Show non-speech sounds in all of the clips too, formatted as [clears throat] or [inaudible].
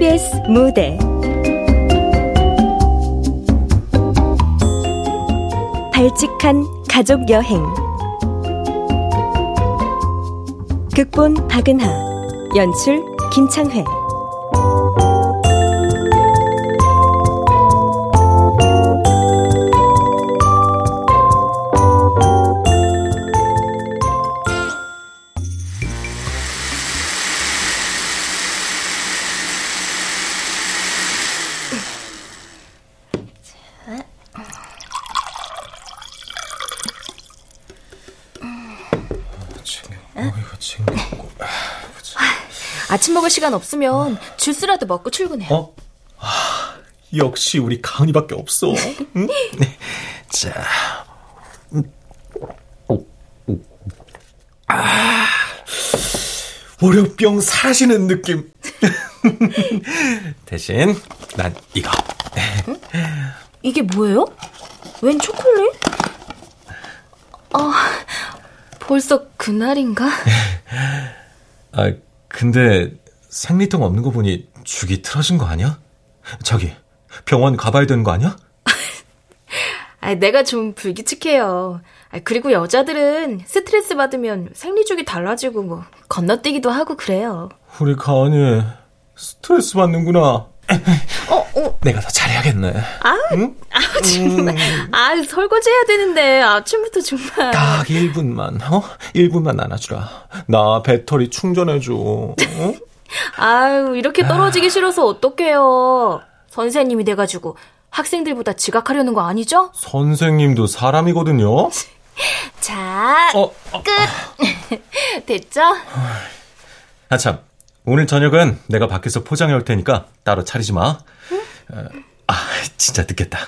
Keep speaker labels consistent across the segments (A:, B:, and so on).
A: KBS 무대. 발칙한 가족 여행. 극본 박은하 연출 김창회
B: 아침 먹을 시간 없으면 주스라도 먹고 출근해.
C: 어? 아, 역시 우리 가은이밖에 없어. 응? 네. 자. 아, 월요병 사시는 느낌. [laughs] 대신 난 이거.
B: 응? 이게 뭐예요? 웬 초콜릿? 아, 벌써 그날인가? [laughs]
C: 아, 근데 생리통 없는 거 보니 죽이 틀어진 거 아니야? 저기 병원 가봐야 되는 거 아니야? [laughs]
B: 아, 내가 좀 불규칙해요. 아, 그리고 여자들은 스트레스 받으면 생리죽이 달라지고 뭐 건너뛰기도 하고 그래요.
C: 우리 가은이 스트레스 받는구나. 어, 어. 내가 더 잘해야겠네.
B: 아, 응? 아 정말. 음. 아, 설거지 해야 되는데 아침부터 정말.
C: 딱 1분만, 어? 1분만 안아주라. 나 배터리 충전해 줘. 어?
B: 아유, 이렇게 떨어지기 아. 싫어서 어떡해요. 선생님이 돼가지고 학생들보다 지각하려는 거 아니죠?
C: 선생님도 사람이거든요. [laughs]
B: 자, 어, 어, 끝. [laughs] 됐죠?
C: 아, 참. 오늘 저녁은 내가 밖에서 포장해 올 테니까 따로 차리지 마. 응? 어, 아, 진짜 늦겠다.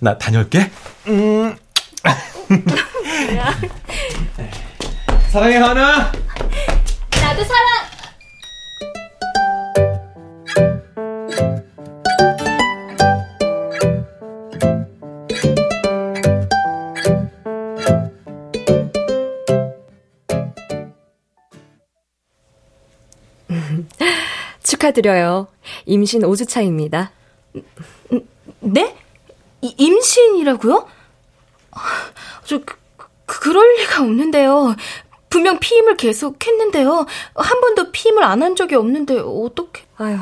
C: 나 다녀올게. 음. 사랑해, 하나.
B: 나도 사랑. [laughs]
A: 축하드려요. 임신 5주 차입니다.
B: 네? 임신이라고요? 저, 그, 그럴 리가 없는데요. 분명 피임을 계속 했는데요. 한 번도 피임을 안 한 적이 없는데, 어떻게.
A: 아유.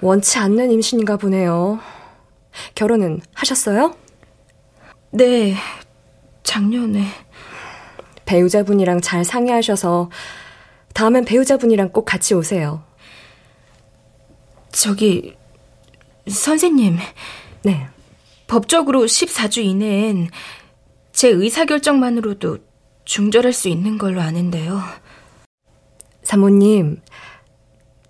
A: 원치 않는 임신인가 보네요. 결혼은 하셨어요?
B: 네, 작년에.
A: 배우자분이랑 잘 상의하셔서 다음엔 배우자분이랑 꼭 같이 오세요.
B: 저기, 선생님.
A: 네.
B: 법적으로 14주 이내엔 제 의사결정만으로도 중절할 수 있는 걸로 아는데요.
A: 사모님,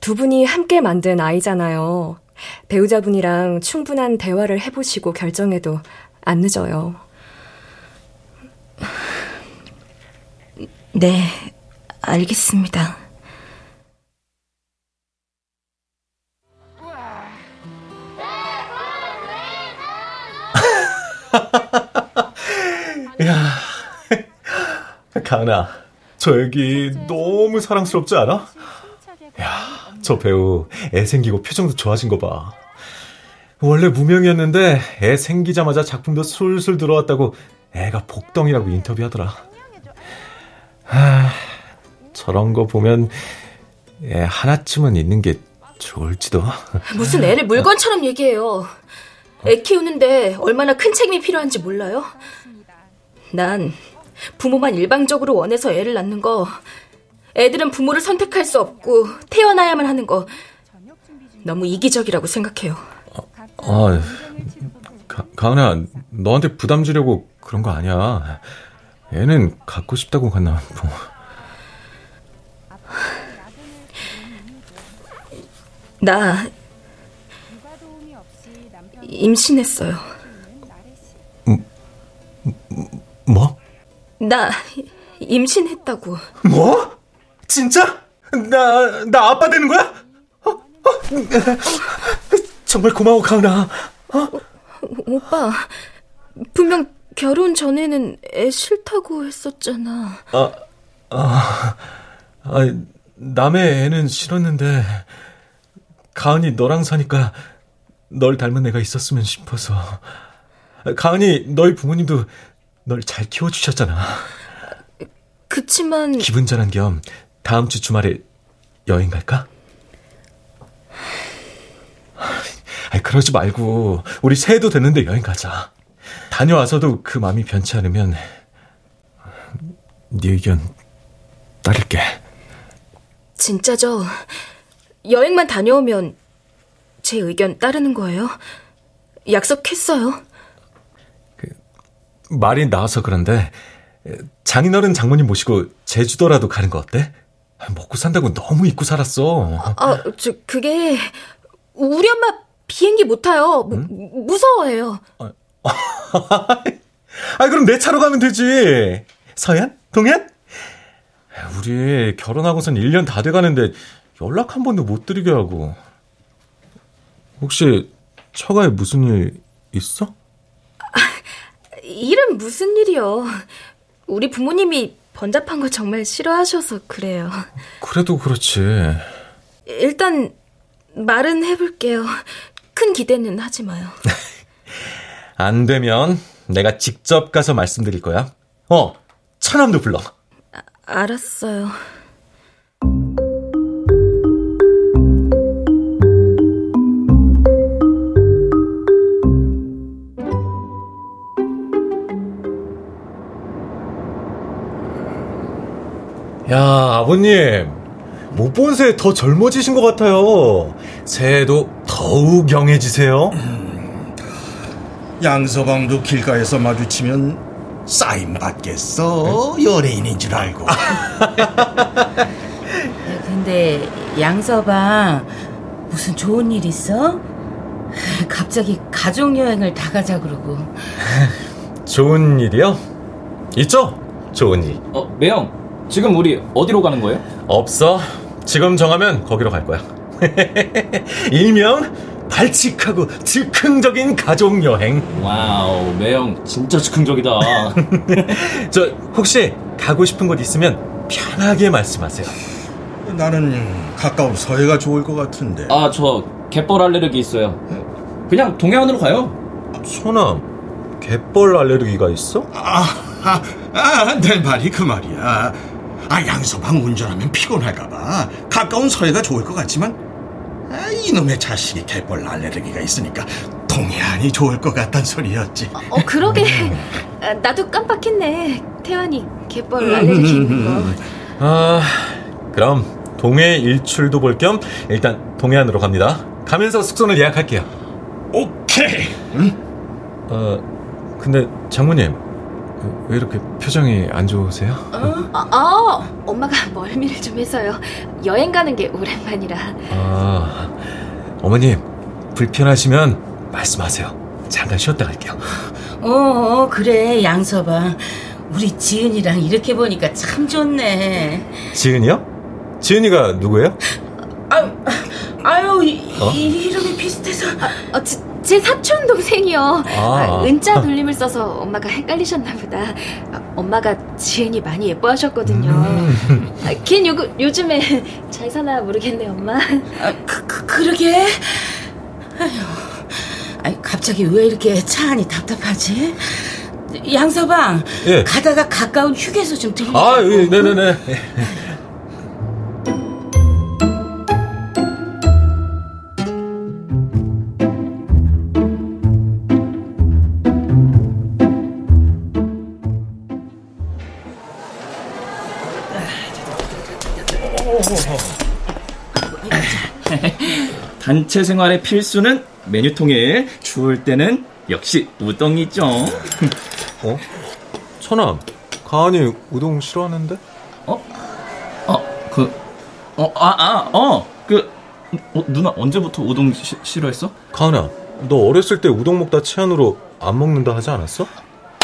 A: 두 분이 함께 만든 아이잖아요. 배우자분이랑 충분한 대화를 해보시고 결정해도 안 늦어요.
B: 네, 알겠습니다. [laughs]
C: 야, 가은아, 저 애기 너무 사랑스럽지 않아? 야, 저 배우 애 생기고 표정도 좋아진 거 봐. 원래 무명이었는데 애 생기자마자 작품도 술술 들어왔다고 애가 복덩이라고 인터뷰하더라. 하, 저런 거 보면 애 하나쯤은 있는 게 좋을지도.
B: 무슨 애를 물건처럼 얘기해요. 애 키우는데 얼마나 큰 책임이 필요한지 몰라요? 난 부모만 일방적으로 원해서 애를 낳는 거, 애들은 부모를 선택할 수 없고 태어나야만 하는 거 너무 이기적이라고 생각해요.
C: 아, 아 가, 가은아, 너한테 부담 주려고 그런 거 아니야. 애는 갖고 싶다고 갔나 뭐.
B: 나 임신했어요.
C: 음, 뭐?
B: 나 임신했다고.
C: 뭐? 진짜? 나, 나 아빠 되는 거야? 어? 어? 정말 고마워, 가은아. 어?
B: 오빠, 분명 결혼 전에는 애 싫다고 했었잖아.
C: 아, 아, 아 남의 애는 싫었는데, 가은이 너랑 사니까 널 닮은 애가 있었으면 싶어서. 가은이 너희 부모님도 널 잘 키워주셨잖아.
B: 그치만
C: 기분 전환 겸 다음 주 주말에 여행 갈까? 아니 그러지 말고 우리 새해도 됐는데 여행 가자. 다녀와서도 그 마음이 변치 않으면 네 의견 따를게.
B: 진짜죠. 여행만 다녀오면 제 의견 따르는 거예요? 약속했어요.
C: 그, 말이 나와서 그런데 장인어른 장모님 모시고 제주도라도 가는 거 어때? 먹고 산다고 너무 잊고 살았어.
B: 아, 저 그게 우리 엄마 비행기 못 타요. 무, 응? 무서워해요. 아, [laughs]
C: 아, 그럼 내 차로 가면 되지. 서현? 동현? 우리 결혼하고선 1년 다 돼가는데 연락 한 번도 못 드리게 하고. 혹시 처가에 무슨 일 있어? [laughs]
B: 아, 일은 무슨 일이요. 우리 부모님이 번잡한 거 정말 싫어하셔서 그래요.
C: 그래도 그렇지.
B: 일단 말은 해볼게요. 큰 기대는 하지 마요. [laughs]
C: 안 되면 내가 직접 가서 말씀드릴 거야. 어, 차남도 불러.
B: 아, 알았어요.
C: 야, 아버님. 못 본 새 더 젊어지신 것 같아요. 새해도 더욱 영해지세요. 음,
D: 양서방도 길가에서 마주치면 사인 받겠어. 연예인인 줄 알고.
E: 근데 양서방 무슨 좋은 일 있어? 갑자기 가족 여행을 다 가자 그러고. [laughs]
C: 좋은 일이요? 있죠? 좋은 일.
F: 어, 매형. 지금 우리 어디로 가는 거예요?
C: 없어. 지금 정하면 거기로 갈 거야. [laughs] 일명 발칙하고 즉흥적인 가족 여행.
F: wow, 매형 진짜 즉흥적이다. [laughs]
C: 저 혹시 가고 싶은 곳 있으면 편하게 말씀하세요.
D: 나는 가까운 서해가 좋을 것 같은데.
F: 아, 저 갯벌 알레르기 있어요. 그냥 동해안으로 가요.
C: 소남, 갯벌 알레르기가 있어?
D: 아, 아, 아, 내 말이 그 말이야. 아, 양서방 운전하면 피곤할까봐 가까운 서해가 좋을 것 같지만 아, 이놈의 자식이 갯벌 알레르기가 있으니까 동해안이 좋을 것 같단 소리였지.
B: 어, 어 그러게. 아, 나도 깜빡했네. 태환이 갯벌 알레르기 있는 거.
C: 아, 그럼 동해 일출도 볼 겸 일단 동해안으로 갑니다. 가면서 숙소를 예약할게요.
D: 오케이. 응?
C: 어, 근데 장모님. 왜 이렇게 표정이 안 좋으세요?
B: 어? 아, 아, 엄마가 멀미를 좀 해서요. 여행 가는 게 오랜만이라.
C: 아, 어머님 불편하시면 말씀하세요. 잠깐 쉬었다 갈게요.
E: 어, 어 그래 양서방. 우리 지은이랑 이렇게 보니까 참 좋네.
C: 지은이요? 지은이가 누구예요?
E: 아, 아유, 이, 어? 이름이 비슷해서.
B: 아, 어, 지, 제 사촌 동생이요. 아. 아. 은자 돌림을 써서 엄마가 헷갈리셨나 보다. 아, 엄마가 지은이 많이 예뻐하셨거든요. 음. 아, 걘 요, 요즘에 잘 사나 모르겠네, 엄마.
E: 아, 그, 그, 그러게. 아휴, 아니, 갑자기 왜 이렇게 차 안이 답답하지? 양서방, 예. 가다가 가까운 휴게소 좀 들리자.
C: 아, 예, 네네네. [laughs] [laughs]
F: 단체 생활의 필수는 메뉴 통일. 추울 때는 역시 우동이죠.
C: 어? 천암, 가은이 우동 싫어하는데?
F: 어? 어, 그, 어, 아, 아, 어, 그, 어, 누나 언제부터 우동 시, 싫어했어?
C: 가은아, 너 어렸을 때 우동 먹다 체한으로 안 먹는다 하지 않았어?
E: 어,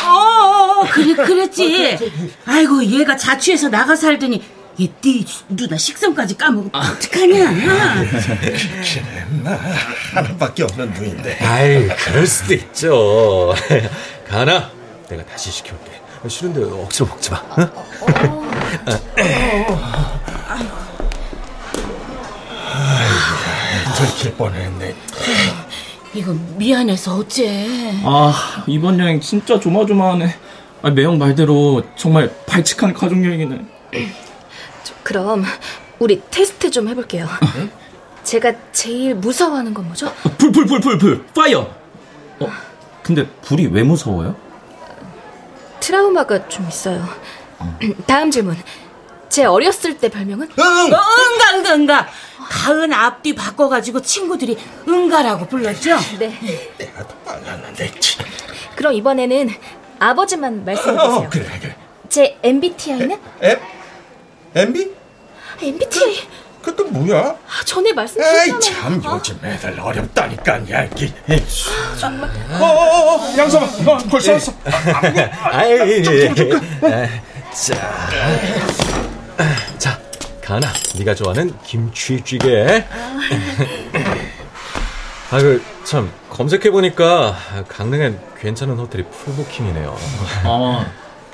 E: 어, 어 그래, 그랬지. 아이고, 얘가 자취해서 나가 살더니 얘네 누나 식성까지 까먹으면 아. 어떡하냐? [laughs]
D: 마 하나밖에 없는 누인데.
C: 아이, 그럴 수도 있죠. [laughs] 가나, 내가 다시 시켜올게. 싫은데 억지로 먹지 마. 응?
D: 들킬 뻔했네.
E: 이거 미안해서 어째.
F: 아, 이번 여행 진짜 조마조마하네. 아, 매형 말대로 정말 발칙한 가족 여행이네.
B: 그럼 우리 테스트 좀 해볼게요. 제가 제일 무서워하는 건 뭐죠?
F: 불, 불, 불, 불, 불, 파이어! 어, 근데 불이 왜 무서워요?
B: 트라우마가 좀 있어요. [clears throat] 다음 질문. 제 어렸을 때 별명은?
E: 응! 어, 응가, 응가, 응가. 가은 앞뒤 바꿔가지고 친구들이 응가라고 불렀죠?
B: 네.
D: 내가 더 빨랐는데.
B: 그럼 이번에는 아버지만 말씀해주세요.
D: 어, 그래, 그래.
B: 제 MBTI는?
D: 엠? MB?
B: MBTI?
D: 그것도 뭐야?
B: 아, 전에 말씀드렸잖아요.
D: 참,
B: 어?
D: 요즘 애들 어렵다니까, 야, 이게. 정말. 어, 어, 어, 양서방, 어, 벌써 왔어.
C: 아이, 예, 예. 자, 자, 가나, 네가 좋아하는 김치찌개. 아그 참 검색해 보니까 강릉엔 괜찮은 호텔이 풀부킹이네요.
F: 아,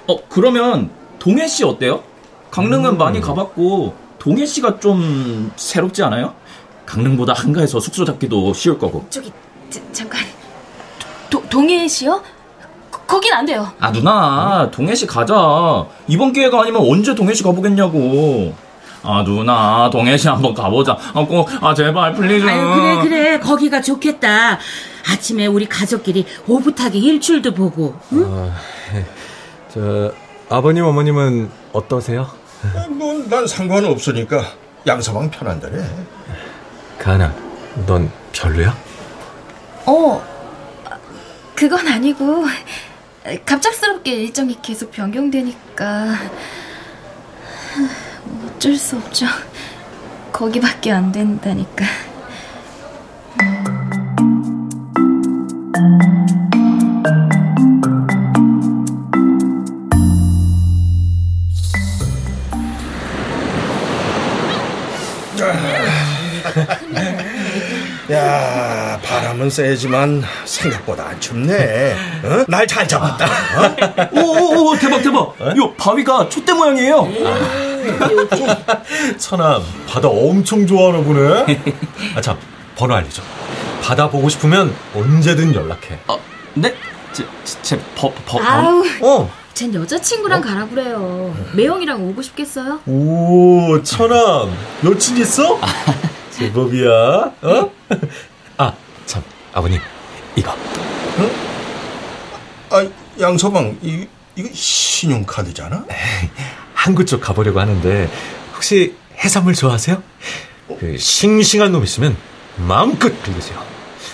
F: 어, 그러면 동해시 어때요? 강릉은 많이 가봤고, 동해시가 좀 새롭지 않아요? 강릉보다 한가해서 숙소 잡기도 쉬울 거고.
B: 저기, 자, 잠깐. 도, 동해시요? 거- 거긴 안 돼요.
F: 아, 누나, 동해시 가자. 이번 기회가 아니면 언제 동해시 가보겠냐고. 아, 누나, 동해시 한번 가보자. 아, 꼭, 아, 제발, please.
E: 아유, 그래, 그래. 거기가 좋겠다. 아침에 우리 가족끼리 오붓하게 일출도 보고. 응?
C: 아, 저 아버님 어머님은 어떠세요?
D: 뭐, 난 상관없으니까 양서방 편한 대로 해.
C: 가나, 넌 별로야?
B: 어, 그건 아니고, 갑작스럽게 일정이 계속 변경되니까, 어쩔 수 없죠. 거기밖에 안 된다니까.
D: 야, 바람은 세지만 생각보다 안 춥네. 어? 날잘 잡았다. 어?
F: 오, 오, 대박, 대박. 요 바위가 촛대 모양이에요.
C: 천암 바다 엄청 좋아하나 보네. 아 참 번호 알려줘. 바다 보고 싶으면 언제든 연락해.
F: 아, 네? 제, 제, 제 버, 버, 버,
B: 아우,
C: 어.
B: 쟨 여자친구랑 가라 그래요. 매형이랑 오고 싶겠어요?
C: 오 천암 여친 있어? 제법이야. 어? [laughs] 아 참 아버님 이거
D: 아, 양서방, 이, 이거 신용카드잖아?
C: 항구 쪽 가보려고 하는데 혹시 해산물 좋아하세요? 그 싱싱한 놈 있으면 마음껏 빌리세요.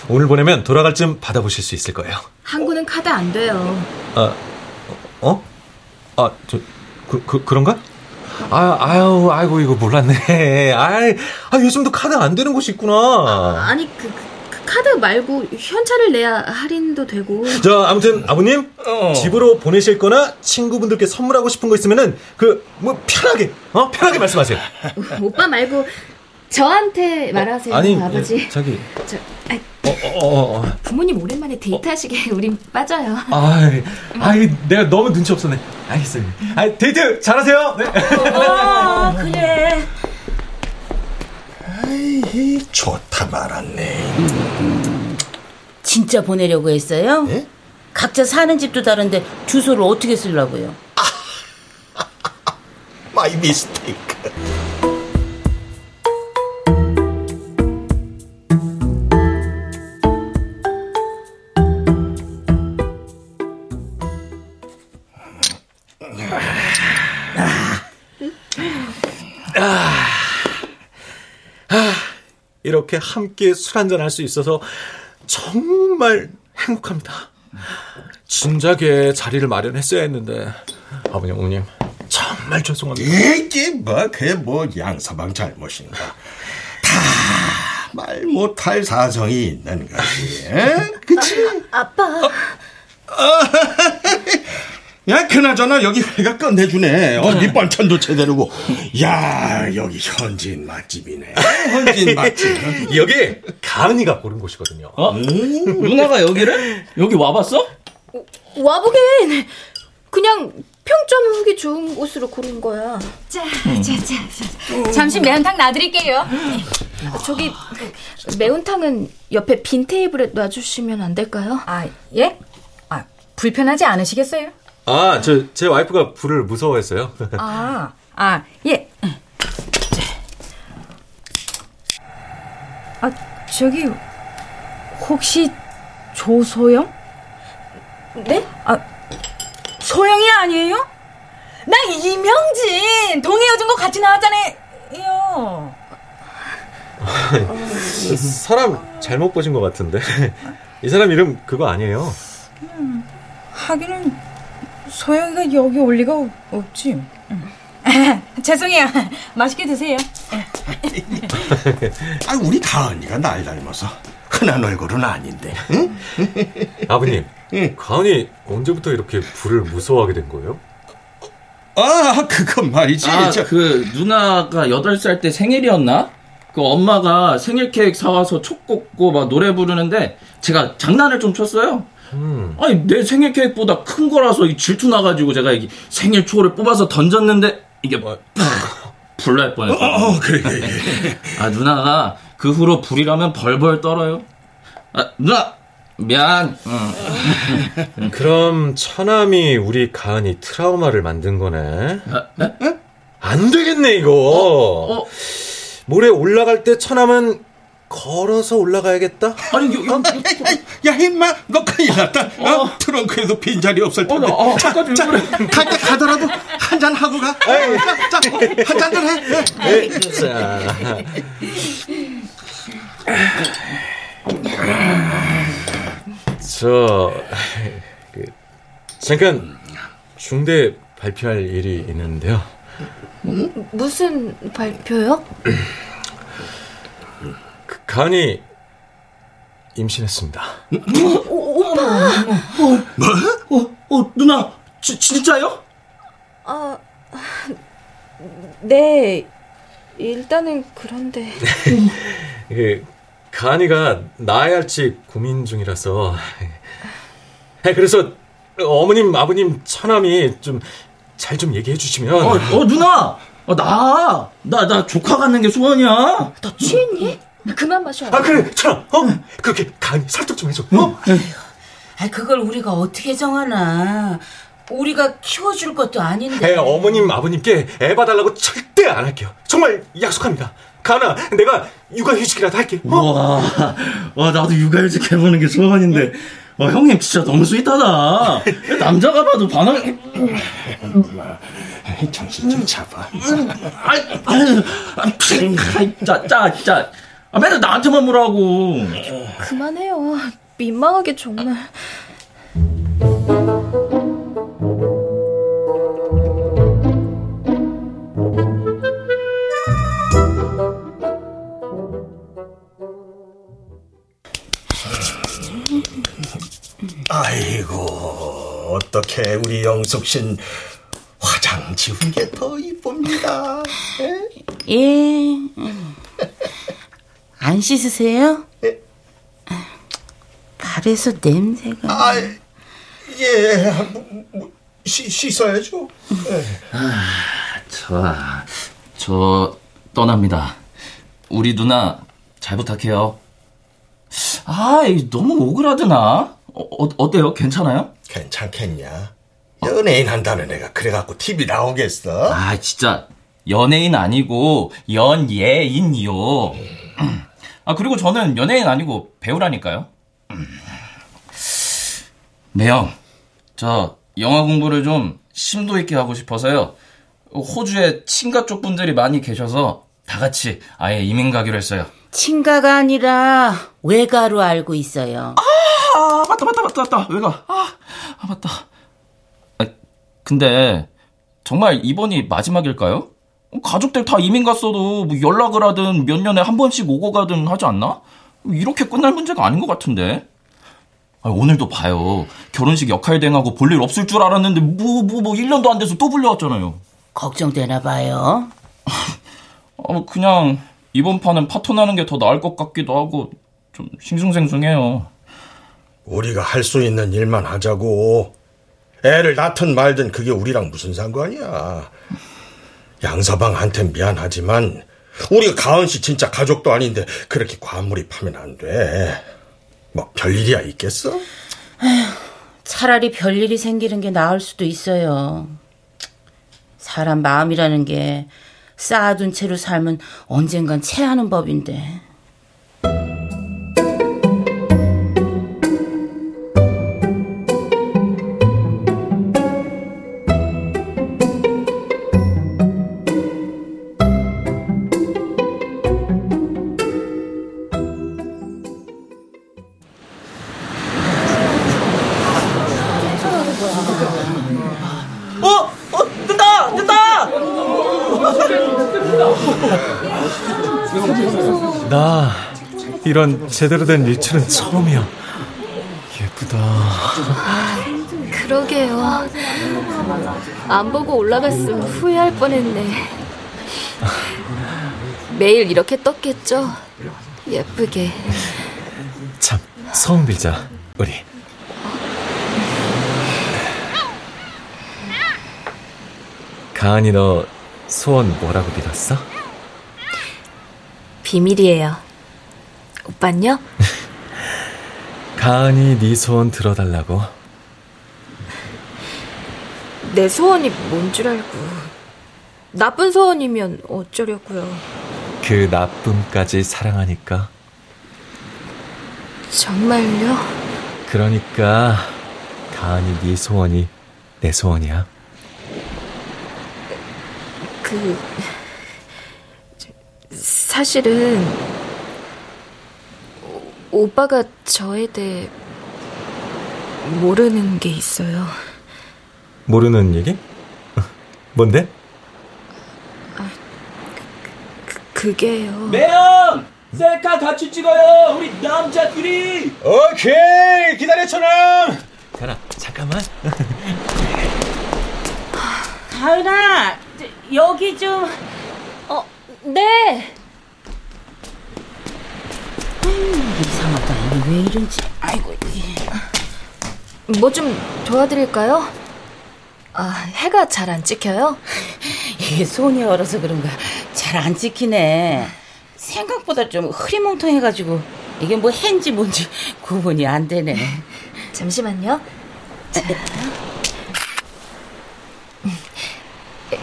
C: 오늘 보내면 돌아갈 쯤 받아보실 수 있을 거예요.
B: 항구는 카드 안 돼요.
C: 아, 어? 아, 저, 그, 그, 그런가? 아, 아유, 아이고, 이거 몰랐네. 아이, 아, 요즘도 카드 안 되는 곳이 있구나.
B: 아니, 그, 그 카드 말고 현찰을 내야 할인도 되고.
C: 자, 아무튼, 아버님,
D: 어.
C: 집으로 보내실 거나 친구분들께 선물하고 싶은 거 있으면은, 그, 뭐, 편하게, 어? 편하게 말씀하세요.
B: 오빠 말고 저한테 말하세요,
C: 아니,
B: 아버지.
C: 자기.
B: 저, 아,
C: 어, 어, 어, 어.
B: 부모님 오랜만에 데이트하시게 우린 빠져요.
C: 아이, 아이, 내가 너무 눈치 없었네. 알겠어요. 아, 데이트 잘하세요. 네.
E: 어, [laughs] 그래.
D: 아이, 좋다 말았네.
E: 진짜 보내려고 했어요?
D: 예?
E: 각자 사는 집도 다른데 주소를 어떻게 쓰려고요? [laughs]
D: my mistake.
C: 이렇게 함께 술 한잔 할 수 있어서 정말 행복합니다. 진작에 자리를 마련했어야 했는데 아버님 어머님 정말 죄송합니다.
D: 이게 뭐, 그게 뭐, 양서방 잘못인가. 다 말 못할 사정이 있는 거지. 에? 그치?
B: 아빠. [laughs]
D: 야, 그나저나 여기 회가 끝내주네. 어, 밑반찬도 제대로고. 야, 여기 현지인 맛집이네. [laughs] 현지인 맛집.
C: 여기 가은이가 고른 곳이거든요.
F: 어? 누나가 여기를? 여기 와봤어?
B: 와보긴 그냥 평점하기 좋은 곳으로 고른 거야.
G: 자, 자, 자, 자. 잠시 매운탕 놔드릴게요.
B: 저기 매운탕은 옆에 빈 테이블에 놔주시면 안 될까요?
G: 아 예? 아 불편하지 않으시겠어요?
C: 아, 저 제 와이프가 불을 무서워했어요. [laughs]
G: 아, 아 예. 아 저기 혹시 조소영?
B: 네?
G: 아 소영이 아니에요? 나 이명진 동해 여중고 같이 나왔잖아요. [laughs]
C: 사람 잘못 보신 것 같은데. [laughs] 이 사람 이름 그거 아니에요.
G: 음, 하기는 소영이가 여기 올 리가 없지. 음. [laughs] 죄송해요. [laughs] 맛있게 드세요. [laughs]
D: 아, 우리 가은이가 날 닮아서 흔한 얼굴은 아닌데. 응?
C: 아버님, 응. 가은이 언제부터 이렇게 불을 무서워하게 된 거예요?
D: 아, 그건 말이지.
F: 아, 저... 그 누나가 8살 때 생일이었나? 그 엄마가 생일 케이크 사와서 촉 꽂고 막 노래 부르는데 제가 장난을 좀 쳤어요. 음. 아니 내 생일 케이크보다 큰 거라서 질투 나가지고 제가 이 생일 초를 뽑아서 던졌는데 이게 뭐 불날 뻔했어.
D: 어, 어, 그래, 그래.
F: 아 누나가 그 후로 불이라면 벌벌 떨어요. 아 누나 미안.
C: 응. [laughs] 그럼 처남이 우리 가은이 트라우마를 만든 거네. 아, 네? 안 되겠네 이거. 어, 어. 모레 올라갈 때 처남은 걸어서 올라가야겠다.
F: 아니, 요, 요,
D: 야, 임마, 너 큰일 났다. 어. 어? 트렁크에도 빈자리 없을 텐데. 어, 어, 자, 자, 자 갈때 가더라도 한 잔 하고 가. 에이. 자, 자, 한잔 좀 해. 에이. 자.
C: 저, 그, 잠깐 중대 발표할 일이 있는데요.
B: 무슨 발표요? [clears throat]
C: 그 간이 임신했습니다.
B: 오, 오빠.
F: 어, 뭐? 어, 어, 누나, 지, 진짜요?
B: 아, 네. 일단은 그런데. [laughs]
C: 그 가은이가 낳아야 할지 고민 중이라서. 그래서 어머님, 아버님, 처남이 좀 잘좀 얘기해 주시면. 어,
F: 어 누나! 어, 나! 나, 나 조카 갖는 게 소원이야.
B: 너 취했니? 그만 마셔.
C: 아, 그래, 참, 어? 그렇게 간 설득 좀 해줘, 어?
E: 아, 그걸 우리가 어떻게 정하나. 우리가 키워줄 것도 아닌데.
C: 에, 어머님, 아버님께 애 봐달라고 절대 안 할게요. 정말 약속합니다. 가나, 내가 육아휴직이라도 할게.
F: 어? 와, 와, 나도 육아휴직 해보는 게 소원인데. 와, 형님 진짜 너무 스윗하다. 남자가 봐도 반응.
D: 정신 좀 잡아.
F: 짜, 짜, 짜. 아, 맨날 나한테만 물라고
B: 그만해요. 민망하게 정말.
D: 아이고 어떻게 우리 영숙신 화장 지운 게 더 이쁩니다.
E: 예. 예. 안 씻으세요? 예. 발에서 냄새가.
D: 아, 예. 뭐, 뭐, 씻, 씻어야죠. 예.
F: 아, 좋아. 저 떠납니다. 우리 누나 잘 부탁해요. 아, 너무 오그라드나? 어, 어, 어때요? 괜찮아요?
D: 괜찮겠냐? 연예인 한다는 애가 그래갖고 TV 나오겠어?
F: 아, 진짜 연예인 아니고 연예인이요. 아, 그리고 저는 연예인 아니고 배우라니까요. 매영, 저 영화 공부를 좀 심도 있게 하고 싶어서요. 호주에 친가 쪽 분들이 많이 계셔서 다 같이 아예 이민 가기로 했어요.
E: 친가가 아니라 외가로 알고 있어요.
F: 아, 맞다, 맞다, 맞다, 맞다. 외가. 아, 아 맞다. 아, 근데 정말 이번이 마지막일까요? 가족들 다 이민 갔어도 뭐 연락을 하든 몇 년에 한 번씩 오고 가든 하지 않나? 이렇게 끝날 문제가 아닌 것 같은데. 아, 오늘도 봐요. 결혼식 역할 대행하고 볼 일 없을 줄 알았는데 뭐, 뭐, 뭐 1년도 안 돼서 또 불려왔잖아요.
E: 걱정되나 봐요. [laughs]
F: 어, 그냥 이번 판은 파토 나는 게 더 나을 것 같기도 하고 좀 싱숭생숭해요.
D: 우리가 할 수 있는 일만 하자고. 애를 낳든 말든 그게 우리랑 무슨 상관이야. 양서방한테 미안하지만 우리가 가은 씨 진짜 가족도 아닌데 그렇게 과몰입하면 안 돼. 뭐 별일이야 있겠어?
E: 에휴, 차라리 별일이 생기는 게 나을 수도 있어요. 사람 마음이라는 게 쌓아둔 채로 살면 언젠간 체하는 법인데.
C: 이런 제대로 된 일출은 처음이야. 예쁘다.
B: 그러게요. 안 보고 올라갔으면 후회할 뻔했네. 매일 이렇게 떴겠죠? 예쁘게.
C: 참, 소원 빌자, 우리. 가은이 너 소원 뭐라고 빌었어?
B: 비밀이에요. 오빤요? [laughs]
C: 가은이 네 소원 들어달라고.
B: 내 소원이 뭔 줄 알고. 나쁜 소원이면 어쩌려고요.
C: 그 나쁨까지 사랑하니까.
B: 정말요?
C: 그러니까 가은이 네 소원이 내 소원이야.
B: 그 사실은 오빠가 저에 대해 모르는 게 있어요.
C: 모르는 얘기? [laughs] 뭔데?
B: 아, 그, 그 게요.
F: 매형! 셀카 같이 찍어요! 우리 남자끼리!
C: 오케이! 기다려, 천왕! 자나, 잠깐만.
E: 가은아, 여기 좀.
B: 어, 네!
E: 왜 이런지. 아이고.
B: 뭐 좀 도와드릴까요? 아, 해가 잘 안 찍혀요?
E: 이게 손이 얼어서 그런가 잘 안 찍히네. 생각보다 좀 흐리멍텅해가지고 이게 뭐 해인지 뭔지 구분이 안 되네.
B: 잠시만요. 자.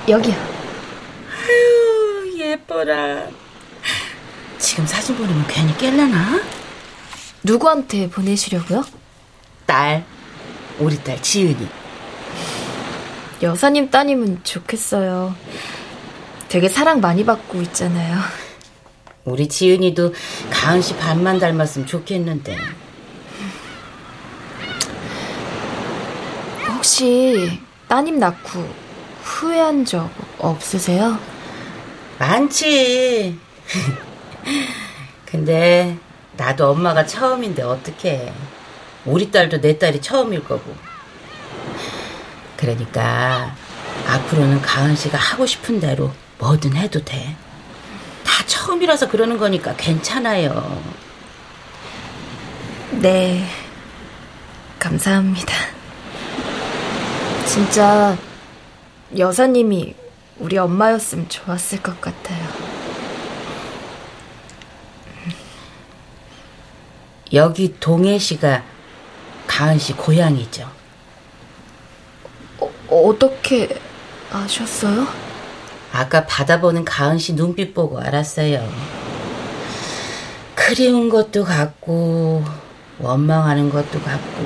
B: 여기요.
E: 아유, 예뻐라. 지금 사진 보내면 괜히 깰라나?
B: 누구한테 보내시려고요?
E: 딸. 우리 딸 지은이.
B: 여사님 따님은 좋겠어요. 되게 사랑 많이 받고 있잖아요.
E: 우리 지은이도 가은 씨 반만 닮았으면 좋겠는데.
B: 혹시 따님 낳고 후회한 적 없으세요?
E: 많지. [laughs] 근데 나도 엄마가 처음인데 어떡해. 우리 딸도 내 딸이 처음일 거고. 그러니까 앞으로는 가은 씨가 하고 싶은 대로 뭐든 해도 돼. 다 처음이라서 그러는 거니까 괜찮아요.
B: 네. 감사합니다. 진짜 여사님이 우리 엄마였으면 좋았을 것 같아요.
E: 여기 동해시가 가은 씨 고향이죠.
B: 어, 어떻게 아셨어요?
E: 아까 받아보는 가은 씨 눈빛 보고 알았어요. 그리운 것도 같고 원망하는 것도 같고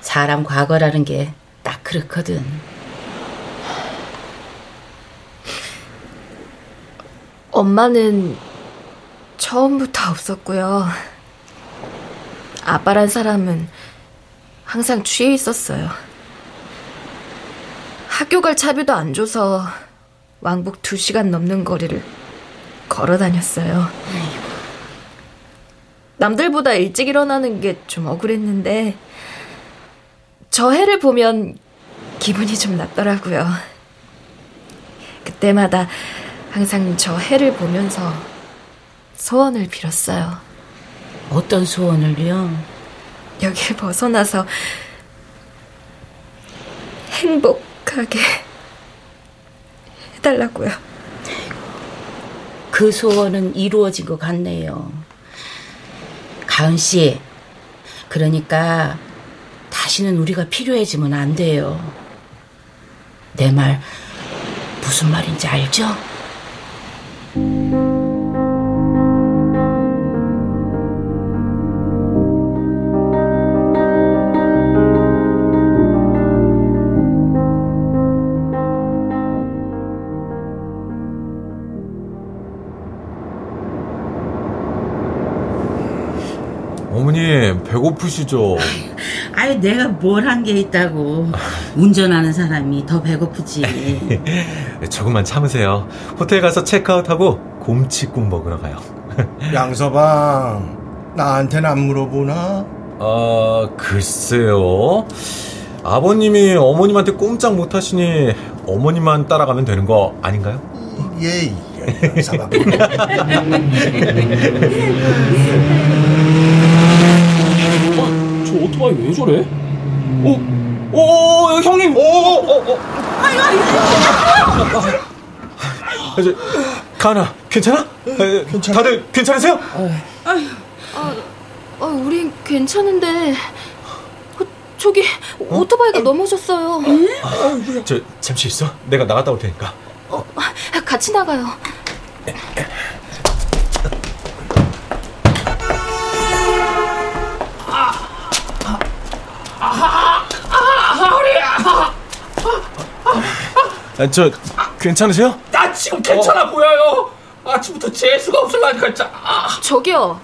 E: 사람 과거라는 게 딱 그렇거든.
B: 엄마는 처음부터 없었고요. 아빠란 사람은 항상 취해 있었어요. 학교 갈 차비도 안 줘서 왕복 2시간 넘는 거리를 걸어 다녔어요. 남들보다 일찍 일어나는 게 좀 억울했는데 저 해를 보면 기분이 좀 났더라고요. 그때마다 항상 저 해를 보면서 소원을 빌었어요.
E: 어떤 소원을요?
B: 여길 벗어나서 행복하게 해달라고요.
E: 그 소원은 이루어진 것 같네요. 가은 씨, 그러니까 다시는 우리가 필요해지면 안 돼요. 내 말 무슨 말인지 알죠?
C: 배고프시죠?
E: 아유 내가 뭘 한 게 있다고 운전하는 사람이 더 배고프지 [laughs]
C: 조금만 참으세요. 호텔 가서 체크아웃하고 곰치국 먹으러 가요. [laughs]
D: 양서방 나한테는 안 물어보나?
C: 아 글쎄요. 아버님이 어머님한테 꼼짝 못 하시니 어머님만 따라가면 되는 거 아닌가요?
D: 예, 예, 양서방. [laughs]
F: 저 오토바이 왜 저래? 어? 오, 오 형님! 오, 오, 오, 오.
C: 아, 저, 가나 괜찮아? 괜찮아. 다들 괜찮으세요?
B: 아, 아, 우린 괜찮은데. 어, 저기 오토바이가 넘어졌어요.
C: 저 잠시 있어. 내가 나갔다 올 테니까.
B: 어, 같이 나가요.
C: 아, 저 괜찮으세요?
F: 나 지금 괜찮아 보여요. 아침부터 재수가 없을라니까 진짜. 아.
B: 저기요.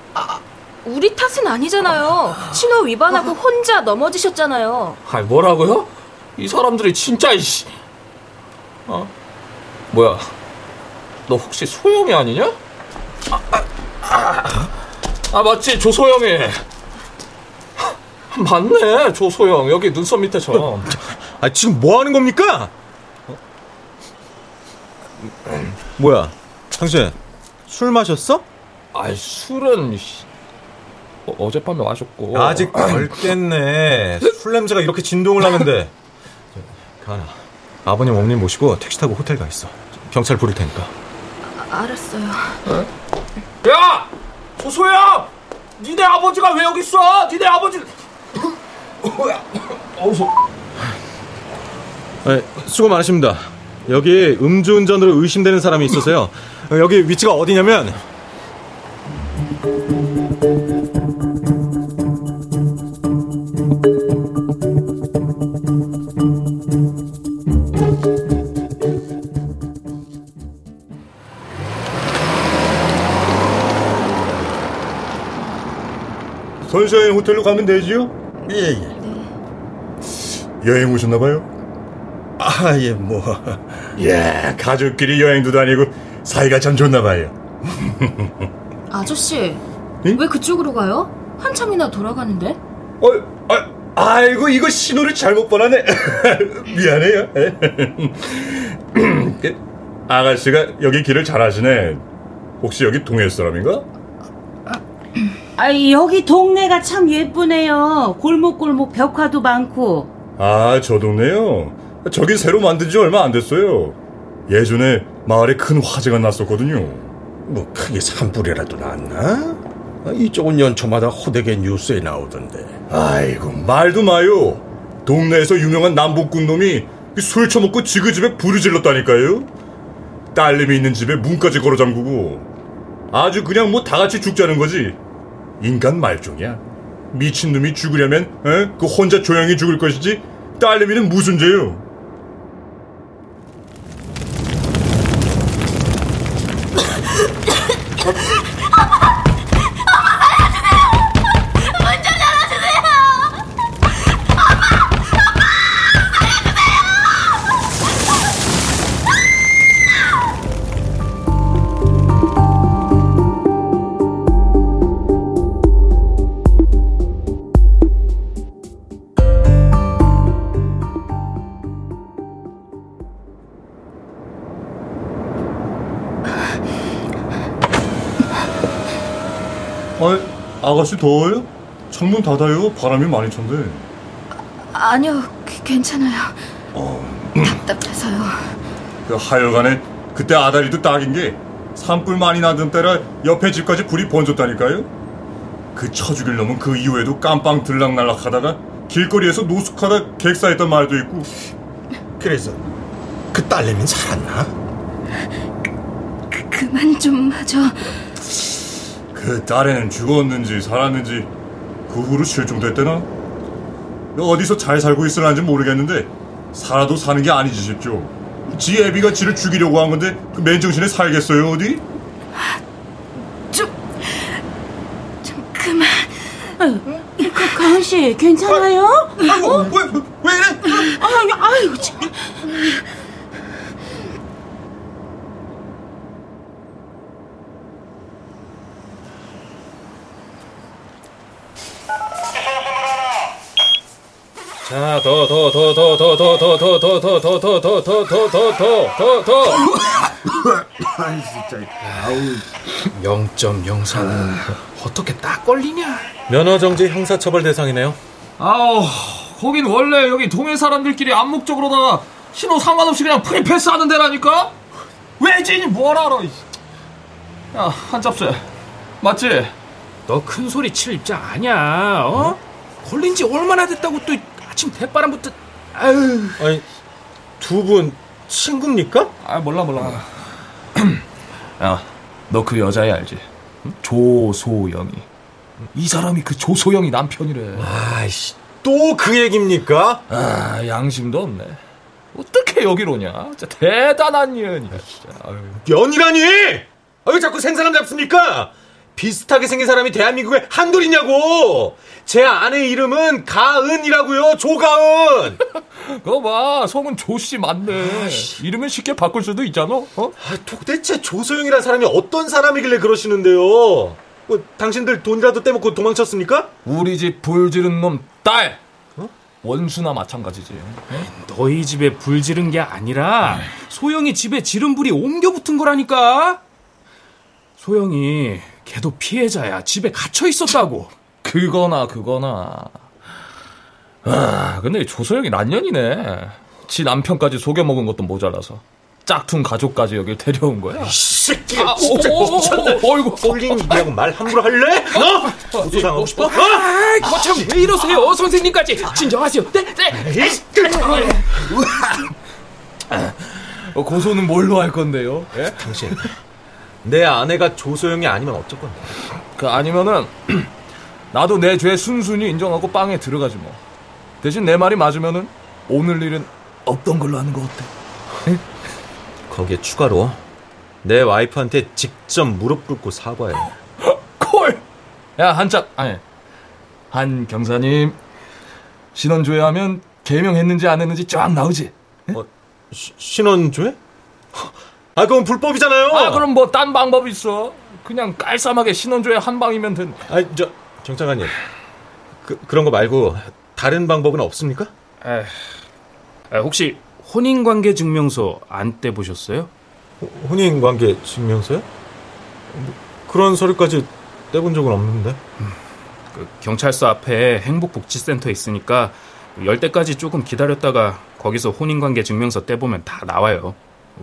B: 우리 탓은 아니잖아요. 신호 위반하고 혼자 넘어지셨잖아요.
F: 아니 뭐라고요? 이 사람들이 진짜 이씨. 어? 뭐야? 너 혹시 소영이 아니냐? 아, 아, 아, 아 맞지 조소영이. 맞네 조소영 여기 눈썹 밑에처럼.
C: 아 지금 뭐 하는 겁니까? 어? 뭐야, 당신 술 마셨어?
F: 아이 술은 어, 어젯밤에 마셨고.
C: 아직 덜 깼네. 술 냄새가 이렇게 진동을 하는데. 가나, 아버님 어머님 모시고 택시 타고 호텔 가 있어. 경찰 부를 테니까.
B: 아, 알았어요.
F: 야! 조소영! 니네 아버지가 왜 여기 있어? 니네 아버지. [laughs] 어우서.
C: 네, 수고 많으십니다. 여기 음주운전으로 의심되는 사람이 있어서요. 여기 위치가 어디냐면
H: 선샤인 호텔로 가면 되지요?
D: 예, 예.
H: 여행 오셨나봐요?
D: 아, 예, 뭐.
H: 예, 가족끼리 여행도 다니고 사이가 참 좋나 봐요. [laughs]
B: 아저씨, 왜 그쪽으로 가요? 한참이나 돌아가는데?
H: 어, 아, 아이고, 이거 신호를 잘못 보라네. [laughs] 미안해요. 그, [clears throat] 아가씨가 여기 길을 잘 아시네. 혹시 여기 동해 사람인가?
E: 아 여기 동네가 참 예쁘네요 골목골목 벽화도 많고
H: 아, 저 동네요. 저기 새로 만든 지 얼마 안 됐어요. 예전에 마을에 큰 화재가 났었거든요.
D: 뭐, 크게 산불이라도 났나? 아, 이쪽은 연초마다 호되게 뉴스에 나오던데.
H: 아이고, 말도 마요. 동네에서 유명한 남북군 놈이 술 처먹고 지그 집에 불을 질렀다니까요. 딸내미 있는 집에 문까지 걸어 잠그고 아주 그냥 뭐 다 같이 죽자는 거지. 인간 말종이야. 미친 놈이 죽으려면 에? 그 혼자 조용히 죽을 것이지. 딸내미는 무슨 죄요? Oh, [laughs] 아가씨 더워요? 창문 닫아요. 바람이 많이 찬데.
B: 아니요, 그- 괜찮아요. 답답해서요.
H: 그 하여간에 그때 아다리도 딱인 게 산불 많이 나던 때라 옆에 집까지 불이 번졌다니까요. 그 쳐죽일 놈은 그 이후에도 깜빵 들락날락 하다가 길거리에서 노숙하다 객사했던 말도 있고.
D: 그래서 그 딸내미는 살았나?
B: 그, 그만 좀 하죠.
H: 그 딸애는 죽었는지 살았는지 그 후로 실종됐대나? 어디서 잘 살고 있으는지 모르겠는데 살아도 사는 게 아니지 싶죠. 지 애비가 지를 죽이려고 한 건데 그 맨정신에 살겠어요 어디?
B: 좀, 좀 그만.
E: 가, 가은 씨 괜찮아요?
D: 아이고 어? 왜, 왜 이래?
E: 아유, 아유, 참.
I: 자, 더, 더, 더, 더, 더, 더, 더, 더, 더, 더, 더, 더, 더, 더, 더, 더, 더, 더.
D: 아이 진짜. 아우.
I: 0.04는 어떻게 딱 걸리냐?
C: 면허정지 형사처벌 대상이네요.
J: 아우, 거긴 원래 여기 동해 사람들끼리 암묵적으로다가 신호 상관없이 그냥 free pass 하는 데라니까? 외지인이 뭘 알아? 야, 한 짭새. 맞지?
I: 너 큰 소리 칠 입장 아니야, 어? 걸린 지 얼마나 됐다고 또 아침 대바람부터 아유.
C: 아니, 두 분 친구입니까?
J: 아, 몰라, 몰라. [clears throat] 야, 너 그 여자애 알지? 조소영이. 이 사람이 그 조소영이 남편이래.
C: 아이씨, 또 그 얘기입니까?
J: 아, 양심도 없네. 어떻게 여기로 오냐? 진짜 대단한 년이야, 진짜. 아유.
C: 연이라니! 아, 왜 자꾸 생사람 잡습니까? 비슷하게 생긴 사람이 대한민국에 한둘이냐고! 제 아내 이름은 가은이라고요, 조가은! [laughs]
J: 그거 봐, 성은 조씨 맞네. 이름은 쉽게 바꿀 수도 있잖아, 어?
C: 아, 도대체 조소영이라는 사람이 어떤 사람이길래 그러시는데요? 뭐, 당신들 돈이라도 떼먹고 도망쳤습니까?
J: 우리 집 불 지른 놈 딸! 원수나 마찬가지지.
I: 너희 집에 불 지른 게 아니라 소영이 집에 지른 불이 옮겨 붙은 거라니까. 소영이 걔도 피해자야. 집에 갇혀 있었다고.
J: 그거나 그거나. 아, 근데 조소영이 난년이네. 지 남편까지 속여먹은 것도 모자라서. 짝퉁 가족까지 여길 데려온 거야.
C: 이 새끼가
J: 아,
C: 진짜 미쳤네.
J: 오, 어이구.
C: 꼴린 입이라고 말 함부로 할래? 너? 고소당하고 싶어? 어?
I: 아, 거참 왜 이러세요, 선생님까지. 진정하세요. 네, 네.
J: 어, 고소는 뭘로 할 건데요? 예?
C: 당신, 내 아내가 조소영이 아니면 어쩔 건데?
J: 그 아니면은 [clears throat] 나도 내 죄 순순히 인정하고 빵에 들어가지 뭐. 대신 내 말이 맞으면은 오늘 일은 없던 걸로 하는 거 어때? [laughs]
C: 거기에 추가로 내 와이프한테 직접 무릎 꿇고 사과해. [laughs]
J: 콜! 야, 한짝, 아니, 한 경사님, 신원 조회하면 개명했는지 안 했는지 쫙 나오지?
C: 어, 시, 신원 조회? [laughs] 아, 그건 불법이잖아요.
J: 아, 그럼 뭐 딴 방법 있어. 그냥 깔쌈하게 신원 조회 한 방이면 된.
C: 아, 저 정장관님, 그 그런 거 말고 다른 방법은 없습니까?
I: 에, 에, 혹시 혼인관계 증명서 안 떼 보셨어요?
C: 혼인관계 증명서요? 뭐, 그런 서류까지 떼본 적은 없는데.
I: 그 경찰서 앞에 행복복지센터 있으니까 열 때까지 조금 기다렸다가 거기서 혼인관계 증명서 떼보면 다 나와요.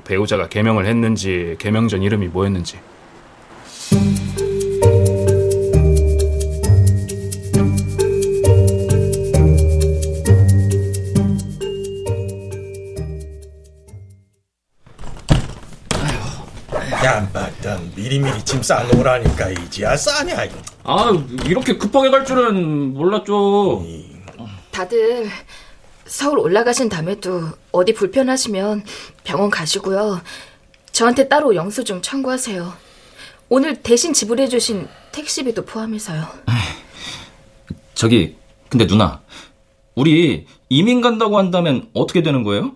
I: 배우자가 개명을 했는지 개명 전 이름이 뭐였는지.
D: 양반당 미리미리 짐 싸놓으라니까 이제야 싸냐 이거.
J: 아, 이렇게 급하게 갈 줄은 몰랐죠.
B: 다들 서울 올라가신 다음에도 어디 불편하시면 병원 가시고요. 저한테 따로 영수 증 청구하세요. 오늘 대신 지불해주신 택시비도 포함해서요.
J: 저기, 근데 누나, 우리 이민 간다고 한다면 어떻게 되는 거예요?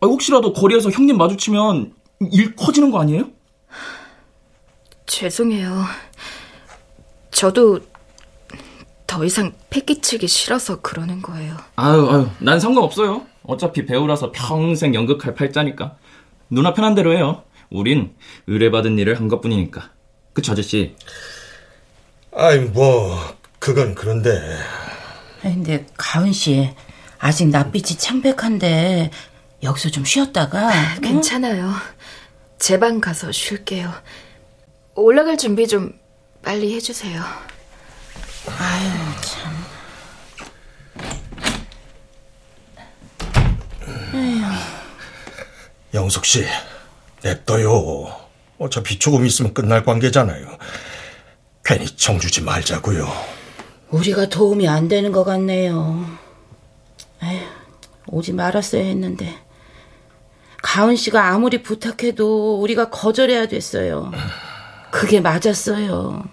J: 아, 혹시라도 거리에서 형님 마주치면 일 커지는 거 아니에요?
B: 죄송해요. 저도 더 이상 패기치기 싫어서 그러는 거예요.
J: 아유, 아유, 난 상관없어요. 어차피 배우라서 평생 연극할 팔자니까. 누나 편한 대로 해요. 우린 의뢰받은 일을 한 것 뿐이니까. 그쵸, 아저씨?
D: 아이 뭐 그건 그런데
E: 근데 가은 씨 아직 낯빛이 창백한데 여기서 좀 쉬었다가
B: 괜찮아요. 제 방 가서 쉴게요. 올라갈 준비 좀 빨리 해주세요.
E: 아유, 참.
D: 영숙 씨, 냅둬요. 어차피 조금 있으면 끝날 관계잖아요. 괜히 정주지 말자고요.
E: 우리가 도움이 안 되는 것 같네요. 에휴, 오지 말았어야 했는데. 가은 씨가 아무리 부탁해도 우리가 거절해야 됐어요. 그게 맞았어요.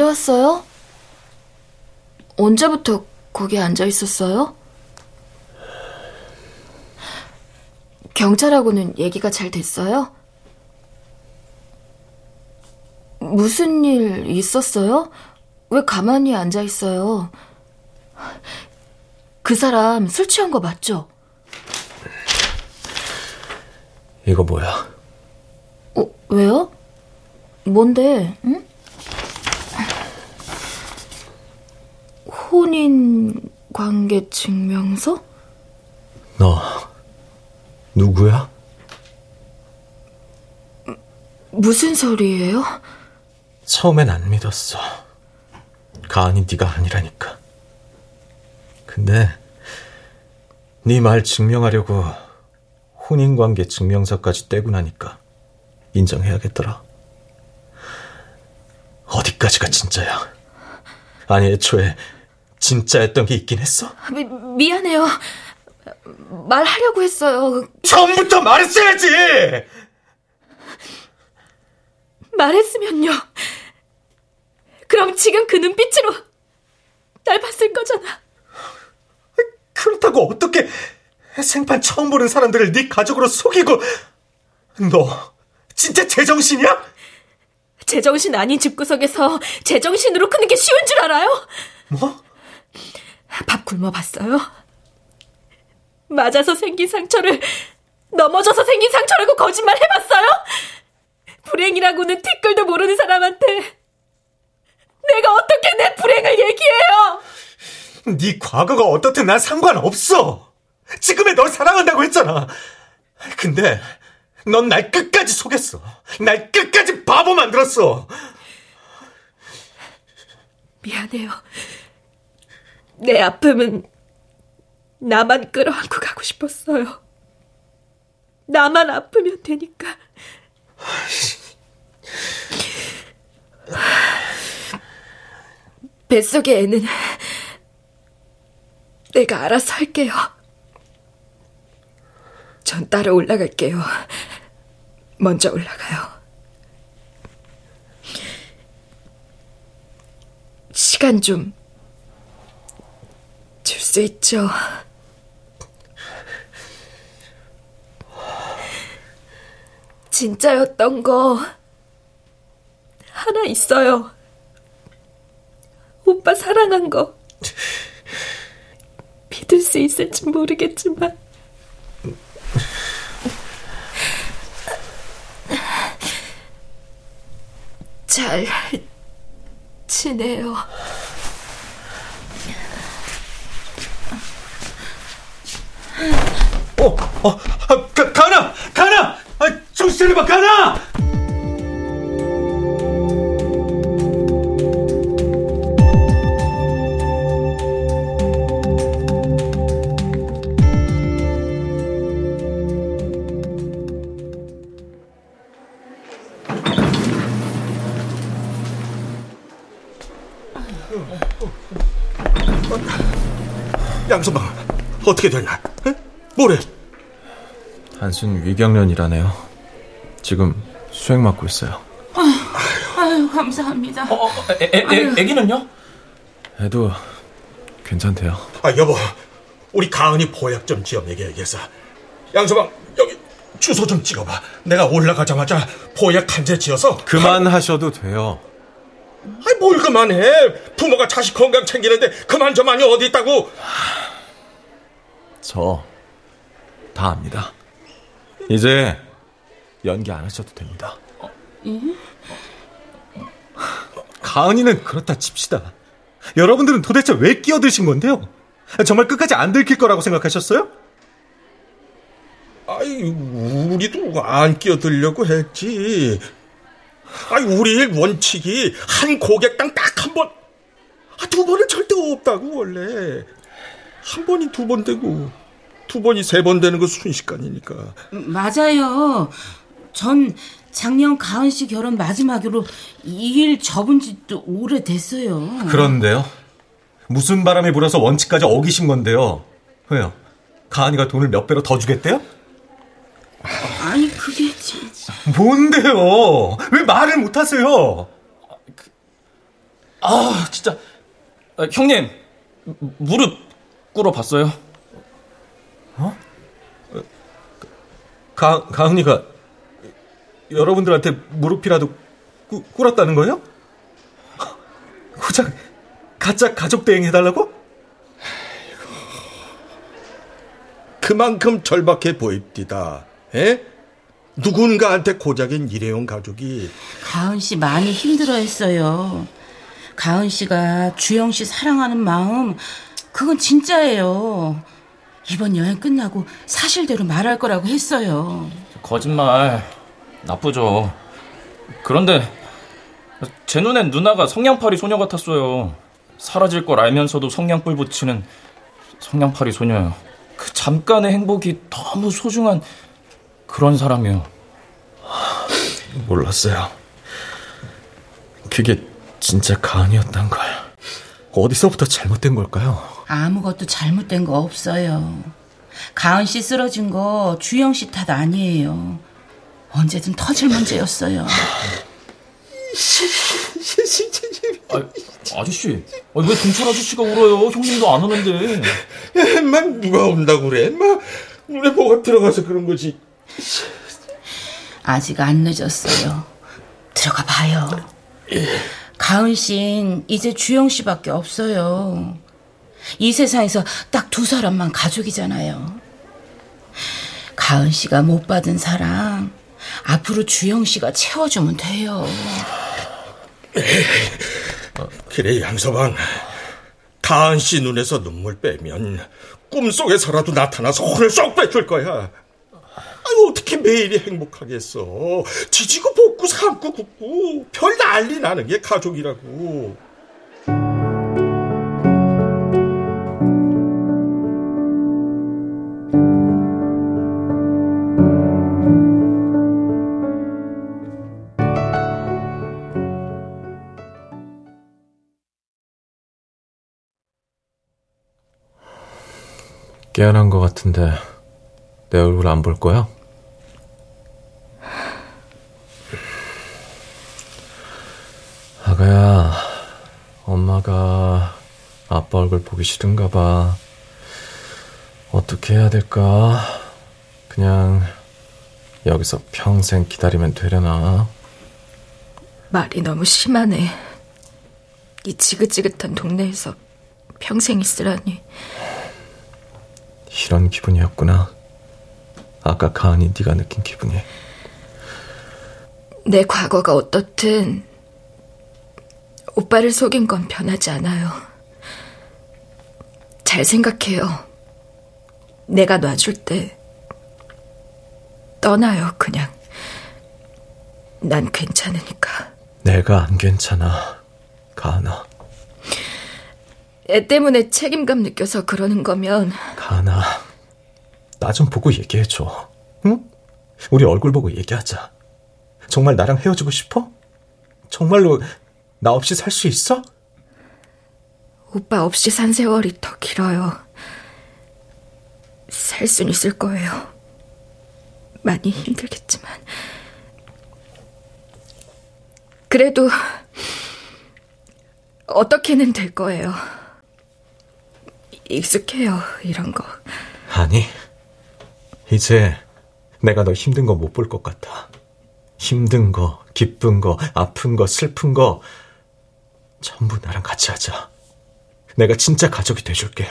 B: 언제 왔어요? 언제부터 거기 앉아 있었어요? 경찰하고는 얘기가 잘 됐어요? 무슨 일 있었어요? 왜 가만히 앉아 있어요? 그 사람 술 취한 거 맞죠?
C: 이거 뭐야?
B: 어, 왜요? 뭔데, 응? 혼인 관계 증명서?
C: 너 누구야?
B: 무슨 소리예요?
C: 처음엔 안 믿었어. 가은이 네가 아니라니까. 근데 네 말 증명하려고 혼인관계 증명서까지 떼고 나니까 인정해야겠더라. 어디까지가 진짜야? 아니 애초에 진짜였던 게 있긴 했어?
B: 미, 미안해요. 말하려고 했어요.
C: 처음부터 말했어야지!
B: 말했으면요. 그럼 지금 그 눈빛으로 날 봤을 거잖아.
C: 그렇다고 어떻게 생판 처음 보는 사람들을 네 가족으로 속이고 너 진짜 제정신이야?
B: 제정신 아닌 집구석에서 제정신으로 크는 게 쉬운 줄 알아요?
C: 뭐?
B: 밥 굶어 봤어요? 맞아서 생긴 상처를 넘어져서 생긴 상처라고 거짓말 해봤어요? 불행이라고는 티끌도 모르는 사람한테 내가 어떻게 내 불행을 얘기해요?
C: 네 과거가 어떻든 난 상관없어. 지금의 널 사랑한다고 했잖아. 근데 넌 날 끝까지 속였어. 날 끝까지 바보 만들었어.
B: 미안해요. 내 아픔은 나만 끌어안고 가고 싶었어요. 나만 아프면 되니까. 뱃속의 애는 내가 알아서 할게요. 전 따라 올라갈게요. 먼저 올라가요. 시간 좀줄 수 있죠. 진짜였던 거 하나 있어요. 오빠 사랑한 거. 믿을 수 있을지 모르겠지만. 잘 지내요.
C: 어, 어, 가, 가나! 가나! 아, 정신 차려봐, 가나!
D: 양서방, 어떻게 됐나? 에? 뭐래?
C: 단순 위경련이라네요. 지금 수행 맞고 있어요.
E: 아유, 아유 감사합니다.
F: 어, 어, 애, 애, 애, 애기는요?
C: 애도 괜찮대요.
D: 아, 여보, 우리 가은이 보약 좀 지어 먹여야겠어. 양서방, 여기 주소 좀 찍어봐. 내가 올라가자마자 보약 한재 지어서.
C: 그만하셔도 돼요.
D: 아이, 뭘 그만해. 부모가 자식 건강 챙기는데 그만 저만이 어디 있다고.
C: 저, 다 압니다. 이제 연기 안 하셔도 됩니다. 가은이는 그렇다 칩시다. 여러분들은 도대체 왜 끼어드신 건데요? 정말 끝까지 안 들킬 거라고 생각하셨어요?
D: 아이, 우리도 안 끼어들려고 했지. 아이, 우리 일 원칙이 한 고객당 딱 한 번, 아, 두 번은 절대 없다고, 원래. 한 번이 두 번 되고, 두 번이 세 번 되는 거 순식간이니까.
E: 맞아요. 전 작년 가은 씨 결혼 마지막으로 이 일 접은 지도 오래됐어요.
C: 그런데요? 무슨 바람이 불어서 원칙까지 어기신 건데요? 왜요? 가은이가 돈을 몇 배로 더 주겠대요?
E: 아니 그게 참...
C: 뭔데요? 왜 말을 못 하세요?
F: 아 진짜 아, 형님 무릎 꿇어 봤어요?
C: 어? 가 가은이가 여러분들한테 무릎이라도 꾸, 꿇었다는 거예요? 고작 가짜 가족 대행 해달라고?
D: 그만큼 절박해 보입디다. 에? 누군가한테 고작인 일회용 가족이
E: 가은 씨 많이 힘들어했어요. 가은 씨가 주영 씨 사랑하는 마음 그건 진짜예요. 이번 여행 끝나고 사실대로 말할 거라고 했어요.
F: 거짓말 나쁘죠. 그런데 제 눈엔 누나가 성냥팔이 소녀 같았어요. 사라질 걸 알면서도 성냥불 붙이는 성냥팔이 소녀요. 그 잠깐의 행복이 너무 소중한 그런 사람이요.
C: 몰랐어요. 그게 진짜 가은이었단 걸. 어디서부터 잘못된 걸까요?
E: 아무것도 잘못된 거 없어요. 가은 씨 쓰러진 거 주영 씨 탓 아니에요. 언제든 터질 문제였어요.
F: 아, 아저씨, 아, 왜 동철 아저씨가 울어요? 형님도 안 오는데.
D: 만 누가 온다고 그래? 막 눈에 뭐가 들어가서 그런 거지.
E: 아직 안 늦었어요. 들어가 봐요. 가은 씨는 이제 주영 씨밖에 없어요. 이 세상에서 딱 두 사람만 가족이잖아요. 가은 씨가 못 받은 사랑 앞으로 주영 씨가 채워주면 돼요.
D: 그래 양서방 가은 씨 눈에서 눈물 빼면 꿈속에서라도 나타나서 혼을 쏙 뺏을 거야. 아유 어떻게 매일이 행복하겠어. 지지고 볶고 삶고 굽고 별 난리 나는 게 가족이라고.
C: 깨어난 것 같은데 내 얼굴 안 볼 거야? 아가야, 엄마가 아빠 얼굴 보기 싫은가 봐. 어떻게 해야 될까? 그냥 여기서 평생 기다리면 되려나?
B: 말이 너무 심하네. 이 지긋지긋한 동네에서 평생 있으라니.
C: 이런 기분이었구나. 아까 가은이 네가 느낀 기분이.
B: 내 과거가 어떻든 오빠를 속인 건 변하지 않아요. 잘 생각해요. 내가 놔줄 때 떠나요, 그냥. 난 괜찮으니까.
C: 내가 안 괜찮아, 가은아.
B: 애 때문에 책임감 느껴서 그러는 거면
C: 가은아, 나좀 보고 얘기해줘. 응? 우리 얼굴 보고 얘기하자. 정말 나랑 헤어지고 싶어? 정말로 나 없이 살 수 있어?
B: 오빠 없이 산 세월이 더 길어요. 살 순 있을 거예요. 많이 힘들겠지만. 그래도 어떻게는 될 거예요. 익숙해요, 이런 거.
C: 아니, 이제 내가 너 힘든 거 못 볼 것 같아. 힘든 거, 기쁜 거, 아픈 거, 슬픈 거, 전부 나랑 같이 하자. 내가 진짜 가족이 돼줄게.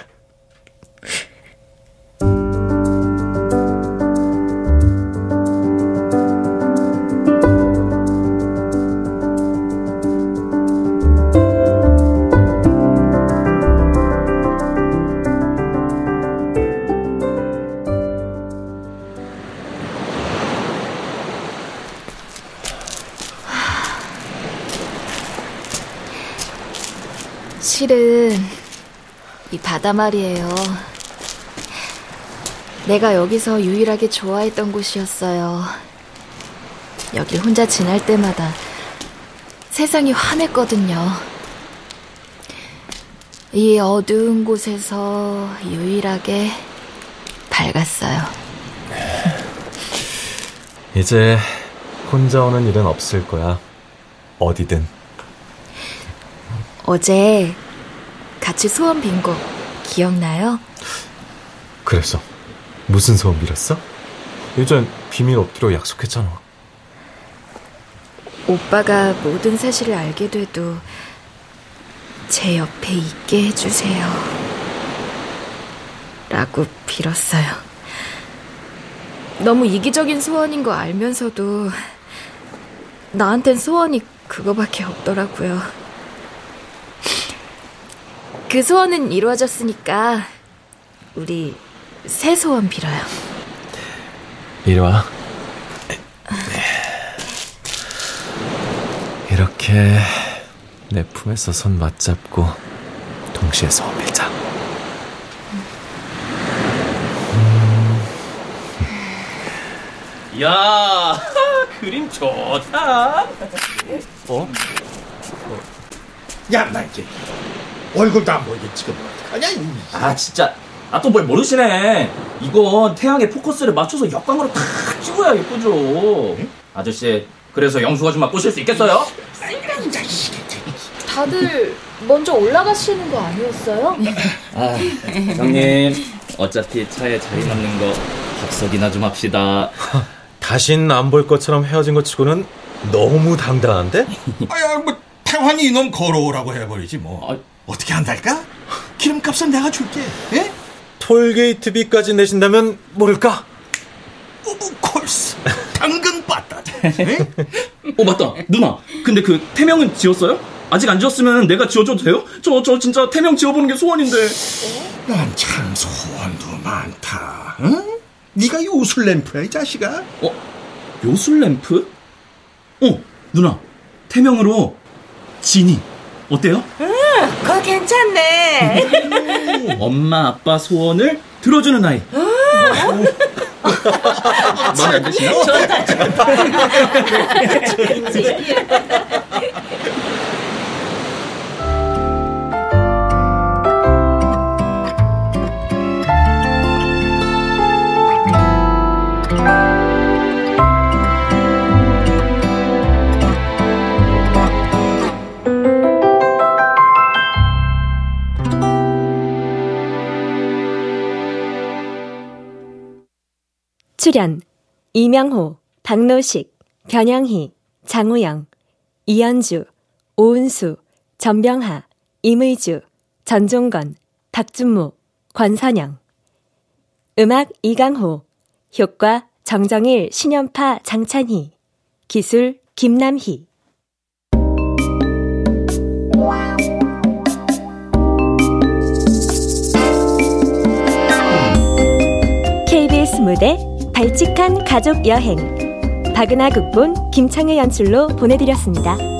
B: 이 바다 말이에요. 내가 여기서 유일하게 좋아했던 곳이었어요. 여길 혼자 지날 때마다 세상이 환했거든요. 이 어두운 곳에서 유일하게 밝았어요. [laughs]
C: 이제 혼자 오는 일은 없을 거야. 어디든.
B: 어제 같이 소원 빈거 기억나요?
C: 그래서 무슨 소원 빌었어? 예전 비밀 없기로 약속했잖아.
B: 오빠가 모든 사실을 알게 돼도 제 옆에 있게 해주세요. 라고 빌었어요. 너무 이기적인 소원인 거 알면서도 나한텐 소원이 그거밖에 없더라고요. 그 소원은 이루어졌으니까 우리 새 소원 빌어요.
C: 이리 와. 이렇게 내 품에서 손 맞잡고 동시에 소원 빌자.
F: 야 [laughs] 그림 좋다.
C: 어?
D: 야, 나 이제 얼굴도 안 보이게 지금 어떡하냐? 이.
F: 아 진짜 아 또 뭘 모르시네. 이건 태양에 포커스를 맞춰서 역광으로 탁 찍어야 예쁘죠. 아저씨 그래서 영수 아줌마 꼬실 수 있겠어요?
B: 다들 먼저 올라가시는 거 아니었어요?
F: 아 형님 어차피 차에 자리 남는 거 합석이나 좀 합시다. [laughs]
C: 다신 안 볼 것처럼 헤어진 것 치고는 너무 당당한데?
D: 아야, 뭐 태환이 이놈 걸어오라고 해버리지 뭐.
F: 아.
D: 어떻게 한달까? 기름값은 내가 줄게. 예?
C: 톨게이트비까지 내신다면 모를까?
D: of course. 당근 빠따. 예?
F: 어 맞다 누나 근데 그 태명은 지었어요? 아직 안 지었으면 내가 지어줘도 돼요? 저 저 진짜 태명 지어보는 게 소원인데
D: 난 참 소원도 많다. 응? 네가 요술 램프야 이 자식아.
F: 어? 요술 램프? 어 누나 태명으로 진이 어때요?
E: 그거 괜찮네. [laughs]
F: 엄마 아빠 소원을 들어주는 아이 [laughs] 마음에 안 드시나? [laughs]
A: 출연 이명호, 박노식, 변영희, 장우영, 이연주, 오은수, 전병하, 임의주, 전종건, 박준모, 권선영. 음악 이강호 효과 정정일, 신연파, 장찬희 기술 김남희. KBS 무대 발칙한 가족 여행 박은하 극본 김창의 연출로 보내드렸습니다.